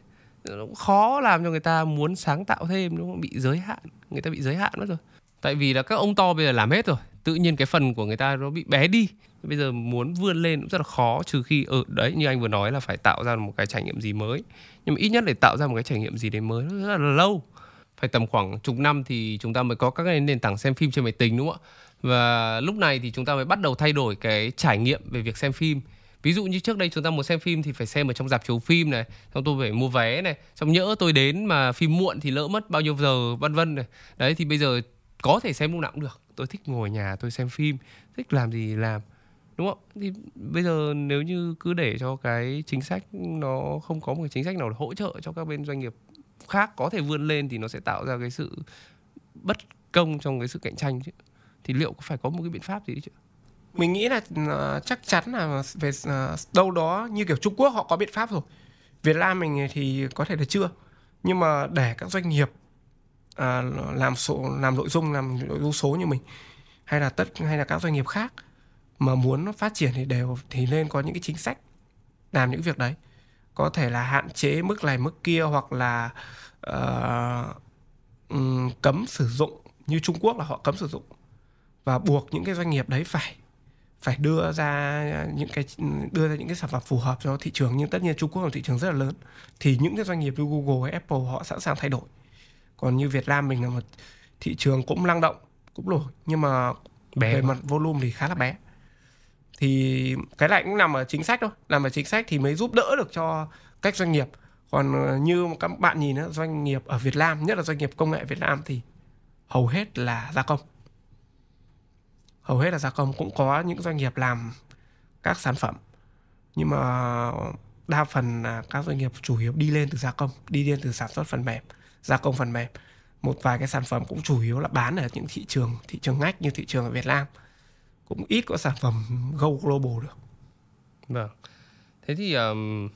Nó cũng khó làm cho người ta muốn sáng tạo thêm đúng không bị giới hạn người ta bị giới hạn mất rồi. Tại vì là các ông to bây giờ làm hết rồi tự nhiên cái phần của người ta nó bị bé đi. Bây giờ muốn vươn lên cũng rất là khó trừ khi ở ừ, đấy như anh vừa nói là phải tạo ra một cái trải nghiệm gì mới. Nhưng mà ít nhất để tạo ra một cái trải nghiệm gì đấy mới nó rất là lâu. Phải tầm khoảng chục năm thì chúng ta mới có các cái nền tảng xem phim trên máy tính đúng không ạ? Và lúc này thì chúng ta mới bắt đầu thay đổi cái trải nghiệm về việc xem phim. Ví dụ như trước đây chúng ta muốn xem phim thì phải xem ở trong dạp chiếu phim này, xong tôi phải mua vé này, xong nhỡ tôi đến mà phim muộn thì lỡ mất bao nhiêu giờ, vân vân này. Đấy, thì bây giờ có thể xem lúc nào cũng được. Tôi thích ngồi nhà tôi xem phim, thích làm gì làm, đúng không? Thì bây giờ nếu như cứ để cho cái chính sách nó không có một cái chính sách nào để hỗ trợ cho các bên doanh nghiệp khác có thể vươn lên thì nó sẽ tạo ra cái sự bất công trong cái sự cạnh tranh chứ thì liệu có phải có một cái biện pháp gì chứ? Mình nghĩ là uh, chắc chắn là về uh, đâu đó như kiểu Trung Quốc họ có biện pháp rồi. Việt Nam mình thì có thể là chưa. Nhưng mà để các doanh nghiệp uh, làm số làm nội dung làm nội dung số như mình hay là tất hay là các doanh nghiệp khác mà muốn phát triển thì đều thì nên có những cái chính sách làm những việc đấy. Có thể là hạn chế mức này mức kia hoặc là uh, um, cấm sử dụng như Trung Quốc là họ cấm sử dụng và buộc những cái doanh nghiệp đấy phải phải đưa ra những cái đưa ra những cái sản phẩm phù hợp cho thị trường. Nhưng tất nhiên Trung Quốc là thị trường rất là lớn thì những cái doanh nghiệp như Google hay Apple họ sẵn sàng thay đổi. Còn như Việt Nam mình là một thị trường cũng năng động cũng nổi nhưng mà bé về mặt volume thì khá là bé. Thì cái này cũng nằm ở chính sách thôi nằm ở chính sách thì mới giúp đỡ được cho các doanh nghiệp. Còn ờ, như các bạn nhìn đó, doanh nghiệp ở Việt Nam nhất là doanh nghiệp công nghệ Việt Nam thì hầu hết là gia công hầu hết là gia công cũng có những doanh nghiệp làm các sản phẩm nhưng mà đa phần là các doanh nghiệp chủ yếu đi lên từ gia công đi lên từ sản xuất phần mềm gia công phần mềm một vài cái sản phẩm cũng chủ yếu là bán ở những thị trường thị trường ngách như thị trường ở Việt Nam cũng ít có sản phẩm go global được. Vâng. Thế thì um,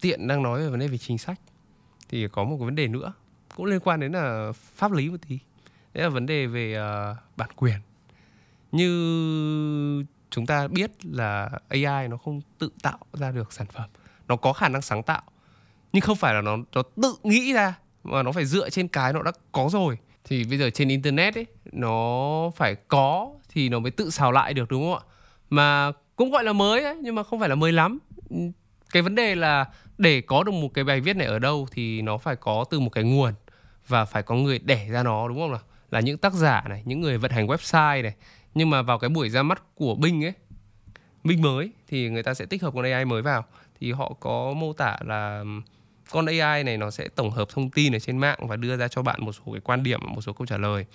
tiện đang nói về vấn đề về chính sách thì có một cái vấn đề nữa cũng liên quan đến là pháp lý một tí. Đấy là vấn đề về uh, bản quyền. Như chúng ta biết là AI nó không tự tạo ra được sản phẩm, nó có khả năng sáng tạo nhưng không phải là nó nó tự nghĩ ra mà nó phải dựa trên cái nó đã có rồi. Thì bây giờ trên internet ấy nó phải có thì nó mới tự xào lại được đúng không ạ? Mà cũng gọi là mới ấy, nhưng mà không phải là mới lắm. Cái vấn đề là để có được một cái bài viết này ở đâu thì nó phải có từ một cái nguồn và phải có người đẻ ra nó đúng không nào? Là những tác giả này những người vận hành website này nhưng mà vào cái buổi ra mắt của Bing ấy Bing mới thì người ta sẽ tích hợp con AI mới vào. Thì họ có mô tả là con AI này nó sẽ tổng hợp thông tin ở trên mạng và đưa ra cho bạn một số cái quan điểm một số câu trả lời.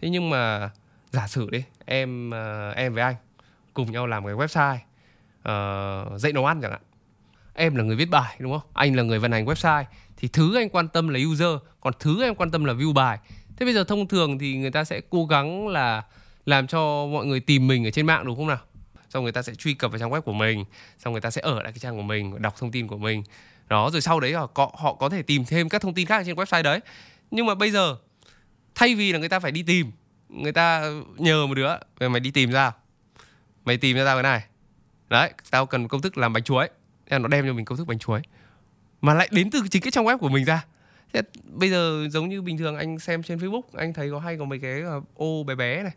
Thế nhưng mà giả sử đi em ờ, em với anh cùng nhau làm cái website uh, dạy nấu ăn chẳng hạn. Em là người viết bài đúng không? Anh là người vận hành website. Thì thứ anh quan tâm là user còn thứ em quan tâm là view bài. Thế bây giờ thông thường thì người ta sẽ cố gắng là làm cho mọi người tìm mình ở trên mạng, đúng không nào? Xong người ta sẽ truy cập vào trang web của mình, xong người ta sẽ ở lại cái trang của mình, đọc thông tin của mình. Đó, rồi sau đấy họ có họ có thể tìm thêm các thông tin khác trên website đấy. Nhưng mà bây giờ, thay vì là người ta phải đi tìm, người ta nhờ một đứa, mày đi tìm ra. Mày tìm cho tao cái này. Đấy, tao cần công thức làm bánh chuối. Thế nó đem cho mình công thức bánh chuối. Mà lại đến từ chính cái trang web của mình ra. Thế bây giờ giống như bình thường, anh xem trên facebook, anh thấy có hay có mấy cái ờ, ô bé bé này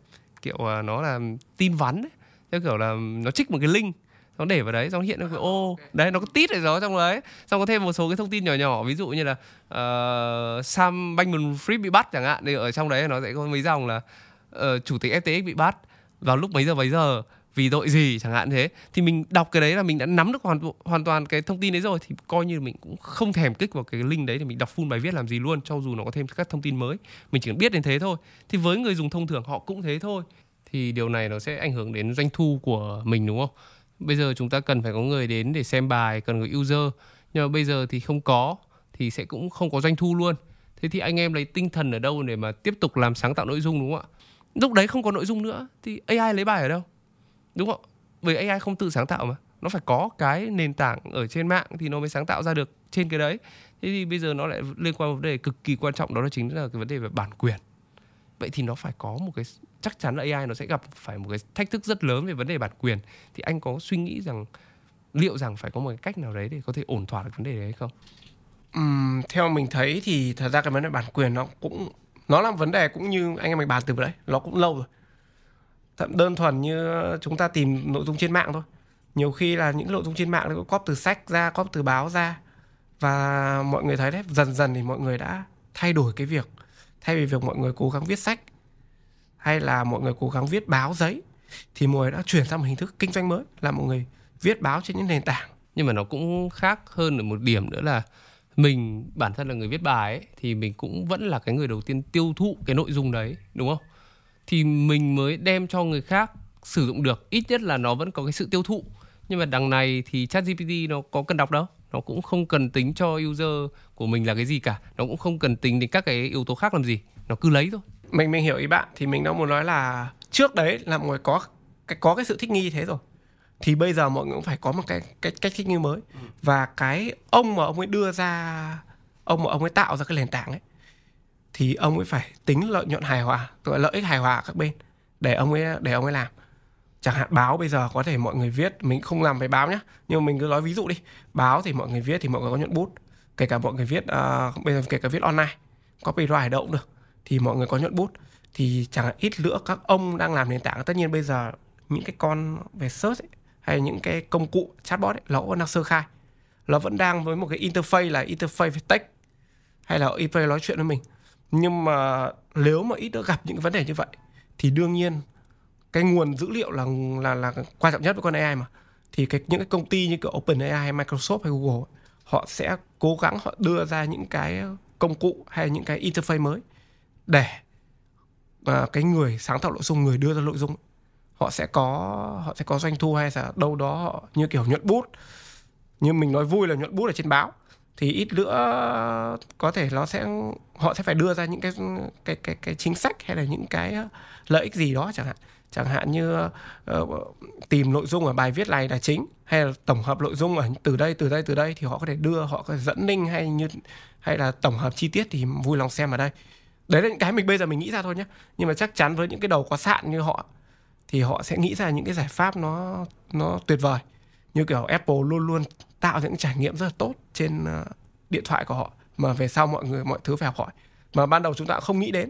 kiểu ờ, nó là tin vắn ấy. theo kiểu là nó trích một cái link nó để vào đấy xong hiện ra cái ô đấy nó có tít ở đó trong đấy. Xong có thêm một số cái thông tin nhỏ nhỏ ví dụ như là uh, Sam Bankman-Fried bị bắt chẳng hạn thì ở trong đấy nó sẽ có mấy dòng là uh, chủ tịch FTX bị bắt vào lúc mấy giờ mấy giờ vì tội gì chẳng hạn thế, thì mình đọc cái đấy là mình đã nắm được hoàn hoàn toàn cái thông tin đấy rồi, thì coi như mình cũng không thèm kích vào cái link đấy thì mình đọc full bài viết làm gì luôn, cho dù nó có thêm các thông tin mới. Mình chỉ cần biết đến thế thôi. Thì với người dùng thông thường họ cũng thế thôi. Thì điều này nó sẽ ảnh hưởng đến doanh thu của mình, đúng không? Bây giờ chúng ta cần phải có người đến để xem bài, cần người user. Nhưng mà bây giờ thì không có, thì sẽ cũng không có doanh thu luôn. Thế thì anh em lấy tinh thần ở đâu để mà tiếp tục làm sáng tạo nội dung, đúng không ạ? Lúc đấy không có nội dung nữa, thì AI lấy bài ở đâu? Đúng không? Bởi AI không tự sáng tạo mà. Nó phải có cái nền tảng ở trên mạng thì nó mới sáng tạo ra được trên cái đấy. Thế thì bây giờ nó lại liên quan vấn đề cực kỳ quan trọng đó là chính là cái vấn đề về bản quyền. Vậy thì nó phải có một cái chắc chắn là AI nó sẽ gặp phải một cái thách thức rất lớn về vấn đề bản quyền. Thì anh có suy nghĩ rằng liệu rằng phải có một cái cách nào đấy để có thể ổn thỏa được vấn đề đấy hay không? Uhm, theo mình thấy thì thật ra cái vấn đề bản quyền nó cũng nó là vấn đề cũng như anh em mình bàn từ đấy nó cũng lâu rồi thậm đơn thuần như chúng ta tìm nội dung trên mạng thôi. Nhiều khi là những nội dung trên mạng nó có cóp từ sách ra cóp từ báo ra. Và mọi người thấy đấy dần dần thì mọi người đã thay đổi cái việc. Thay vì việc mọi người cố gắng viết sách hay là mọi người cố gắng viết báo giấy thì mọi người đã chuyển sang một hình thức kinh doanh mới là mọi người viết báo trên những nền tảng. Nhưng mà nó cũng khác hơn ở một điểm nữa là mình bản thân là người viết bài ấy, thì mình cũng vẫn là cái người đầu tiên tiêu thụ cái nội dung đấy đúng không? Thì mình mới đem cho người khác sử dụng được. Ít nhất là nó vẫn có cái sự tiêu thụ. Nhưng mà đằng này thì chat gpt nó có cần đọc đâu. Nó cũng không cần tính cho user của mình là cái gì cả. Nó cũng không cần tính đến các cái yếu tố khác làm gì. Nó cứ lấy thôi. Mình mình hiểu ý bạn. Thì mình đang muốn nói là trước đấy là mọi người có cái có cái sự thích nghi thế rồi. Thì bây giờ mọi người cũng phải có một cái cái cách thích nghi mới. Và cái ông mà ông ấy đưa ra ông mà ông ấy tạo ra cái nền tảng ấy thì ông ấy phải tính lợi nhuận hài hòa gọi lợi ích hài hòa các bên để ông ấy để ông ấy làm. Chẳng hạn báo bây giờ có thể mọi người viết mình không làm về báo nhé nhưng mà mình cứ nói ví dụ đi báo thì mọi người viết thì mọi người có nhuận bút kể cả mọi người viết uh, bây giờ kể cả viết online copyright động được thì mọi người có nhuận bút. Thì chẳng hạn ít nữa các ông đang làm nền tảng tất nhiên bây giờ những cái con về search ấy, hay những cái công cụ chatbot ấy, nó vẫn đang sơ khai. Nó vẫn đang với một cái interface là interface về text hay là interface nói chuyện với mình nhưng mà nếu mà ít nữa gặp những vấn đề như vậy thì đương nhiên cái nguồn dữ liệu là là là quan trọng nhất với con AI mà. Thì cái những cái công ty như kiểu OpenAI hay Microsoft hay Google họ sẽ cố gắng họ đưa ra những cái công cụ hay những cái interface mới để uh, cái người sáng tạo nội dung người đưa ra nội dung họ sẽ có họ sẽ có doanh thu hay là đâu đó họ như kiểu nhuận bút. Như mình nói vui là nhuận bút ở trên báo thì ít nữa có thể nó sẽ họ sẽ phải đưa ra những cái cái cái cái chính sách hay là những cái ờ, lợi ích gì đó chẳng hạn. Chẳng hạn như uh, tìm nội dung ở bài viết này là chính hay là tổng hợp nội dung ở từ đây từ đây từ đây thì họ có thể đưa họ có thể dẫn link hay như hay là tổng hợp chi tiết thì vui lòng xem ở đây. Đấy là những cái mình bây giờ mình nghĩ ra thôi nhé nhưng mà chắc chắn với những cái đầu có sạn như họ thì họ sẽ nghĩ ra những cái giải pháp nó nó tuyệt vời. Như kiểu Apple luôn luôn tạo những trải nghiệm rất là tốt trên ờ, điện thoại của họ, mà về sau mọi người, mọi thứ phải học hỏi. Mà ban đầu chúng ta không nghĩ đến.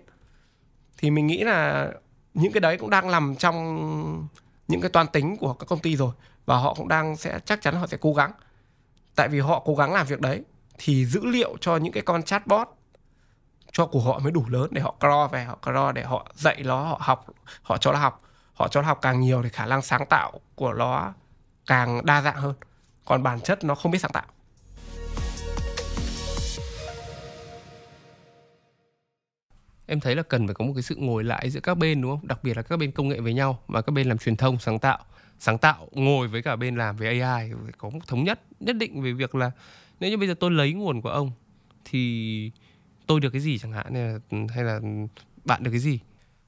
Thì mình nghĩ là những cái đấy cũng đang nằm trong những cái toàn tính của các công ty rồi, và họ cũng đang sẽ, chắc chắn họ sẽ cố gắng. Tại vì họ cố gắng làm việc đấy thì dữ liệu cho những cái con chatbot cho của họ mới đủ lớn để họ crawl về, họ crawl để họ dạy nó, họ học, họ cho nó học. Họ cho nó học càng nhiều thì khả năng sáng tạo của nó càng đa dạng hơn còn bản chất nó không biết sáng tạo. Em thấy là cần phải có một cái sự ngồi lại giữa các bên đúng không? Đặc biệt là các bên công nghệ với nhau và các bên làm truyền thông sáng tạo. Sáng tạo ngồi với cả bên làm về AI phải có một thống nhất nhất định về việc là nếu như bây giờ tôi lấy nguồn của ông thì tôi được cái gì chẳng hạn hay là, hay là bạn được cái gì?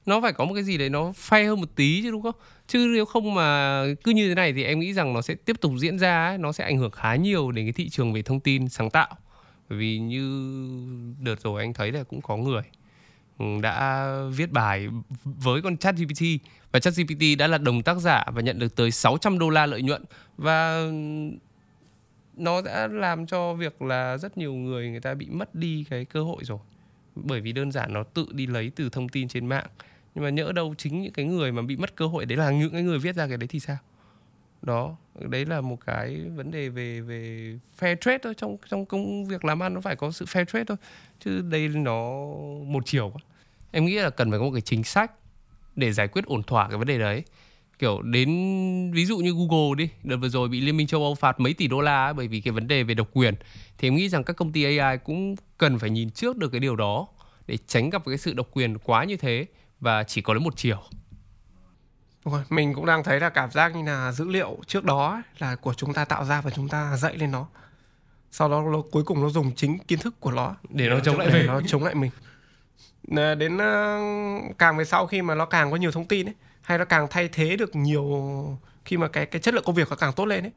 Nó phải có một cái gì đấy nó phay hơn một tí chứ đúng không? Chứ nếu không mà cứ như thế này thì em nghĩ rằng nó sẽ tiếp tục diễn ra ấy, nó sẽ ảnh hưởng khá nhiều đến cái thị trường về thông tin sáng tạo. Bởi vì như đợt rồi anh thấy là cũng có người ừ, đã viết bài với con chat GPT và chat GPT đã là đồng tác giả và nhận được tới 600 đô la lợi nhuận và nó đã làm cho việc là rất nhiều người người ta bị mất đi cái cơ hội rồi. Bởi vì đơn giản nó tự đi lấy từ thông tin trên mạng nhưng mà nhỡ đâu chính những cái người mà bị mất cơ hội đấy là những cái người viết ra cái đấy thì sao? Đó đấy là một cái vấn đề về về fair trade thôi. Trong trong công việc làm ăn nó phải có sự fair trade thôi. Chứ đây nó một chiều quá. Em nghĩ là cần phải có một cái chính sách để giải quyết ổn thỏa cái vấn đề đấy. Kiểu đến ví dụ như Google đi đợt vừa rồi bị Liên minh châu Âu phạt mấy tỷ đô la ấy, bởi vì cái vấn đề về độc quyền. Thì em nghĩ rằng các công ty AI cũng cần phải nhìn trước được cái điều đó để tránh gặp cái sự độc quyền quá như thế và chỉ có đến một chiều. Rồi, mình cũng đang thấy là cảm giác như là dữ liệu trước đó là của chúng ta tạo ra và chúng ta dạy lên nó. Sau đó nó, cuối cùng nó dùng chính kiến thức của nó. Để nó chống lại mình. nó chống lại mình. Đến uh, càng về sau khi mà nó càng có nhiều thông tin ấy hay nó càng thay thế được nhiều khi mà cái cái chất lượng công việc nó càng tốt lên ấy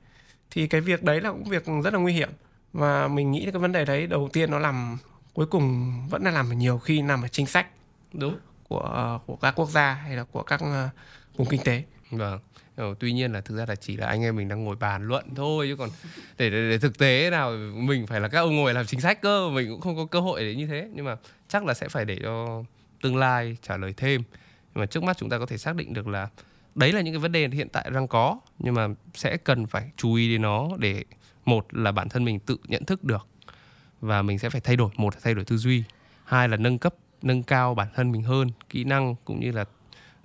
thì cái việc đấy là cũng việc rất là nguy hiểm. Và mình nghĩ cái vấn đề đấy đầu tiên nó làm cuối cùng vẫn là làm nhiều khi nằm ở chính sách. Đúng của của các quốc gia hay là của các ờ, vùng kinh tế. Vâng. Ờ, tuy nhiên là thực ra là chỉ là anh em mình đang ngồi bàn luận thôi chứ còn để, để, để thực tế nào mình phải là các ông ngồi làm chính sách cơ mình cũng không có cơ hội để như thế. Nhưng mà chắc là sẽ phải để cho tương lai trả lời thêm. Nhưng mà trước mắt chúng ta có thể xác định được là đấy là những cái vấn đề hiện tại đang có nhưng mà sẽ cần phải chú ý đến nó để một là bản thân mình tự nhận thức được và mình sẽ phải thay đổi một là thay đổi tư duy hai là nâng cấp nâng cao bản thân mình hơn kỹ năng cũng như là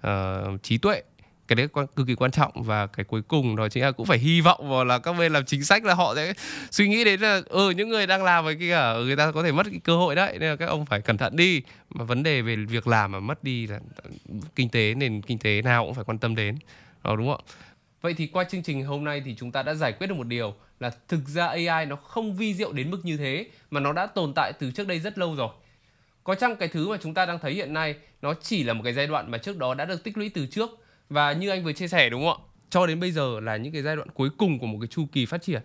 uh, trí tuệ. Cái đấy cực kỳ quan trọng và cái cuối cùng đó chính là cũng phải hy vọng vào là các bên làm chính sách là họ sẽ suy nghĩ đến là ừ những người đang làm với kia ờ, người ta có thể mất cái cơ hội đấy nên là các ông phải cẩn thận đi. Mà vấn đề về việc làm mà mất đi là kinh tế nền kinh tế nào cũng phải quan tâm đến. Đó đúng không ạ? Vậy thì qua chương trình hôm nay thì chúng ta đã giải quyết được một điều là thực ra AI nó không vi diệu đến mức như thế mà nó đã tồn tại từ trước đây rất lâu rồi có chăng cái thứ mà chúng ta đang thấy hiện nay nó chỉ là một cái giai đoạn mà trước đó đã được tích lũy từ trước? Và như anh vừa chia sẻ đúng không ạ? Cho đến bây giờ là những cái giai đoạn cuối cùng của một cái chu kỳ phát triển.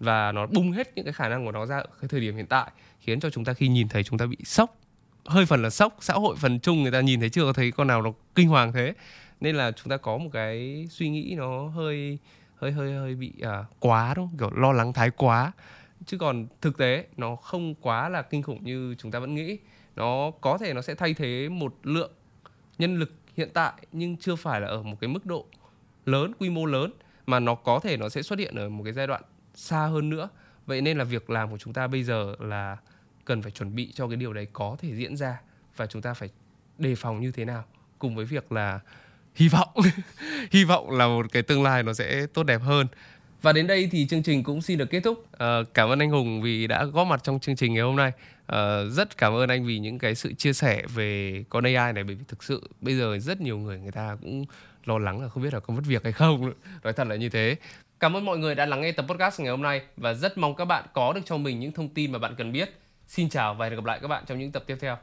Và nó bung hết những cái khả năng của nó ra ở cái thời điểm hiện tại khiến cho chúng ta khi nhìn thấy chúng ta bị sốc hơi phần là sốc xã hội phần chung người ta nhìn thấy chưa có thấy con nào nó kinh hoàng thế. Nên là chúng ta có một cái suy nghĩ nó hơi hơi hơi hơi bị à, quá đúng không? kiểu lo lắng thái quá. Chứ còn thực tế nó không quá là kinh khủng như chúng ta vẫn nghĩ nó có thể nó sẽ thay thế một lượng nhân lực hiện tại, nhưng chưa phải là ở một cái mức độ lớn, quy mô lớn, mà nó có thể nó sẽ xuất hiện ở một cái giai đoạn xa hơn nữa. Vậy nên là việc làm của chúng ta bây giờ là cần phải chuẩn bị cho cái điều đấy có thể diễn ra và chúng ta phải đề phòng như thế nào, cùng với việc là hy vọng. Hy vọng là một cái tương lai nó sẽ tốt đẹp hơn và đến đây thì chương trình cũng xin được kết thúc. À, cảm ơn anh Hùng vì đã góp mặt trong chương trình ngày hôm nay. À, rất cảm ơn anh vì những cái sự chia sẻ về con AI này bởi vì thực sự bây giờ rất nhiều người người ta cũng lo lắng là không biết là có mất việc hay không. Nói thật là như thế. Cảm ơn mọi người đã lắng nghe tập podcast ngày hôm nay và rất mong các bạn có được cho mình những thông tin mà bạn cần biết. Xin chào và hẹn gặp lại các bạn trong những tập tiếp theo.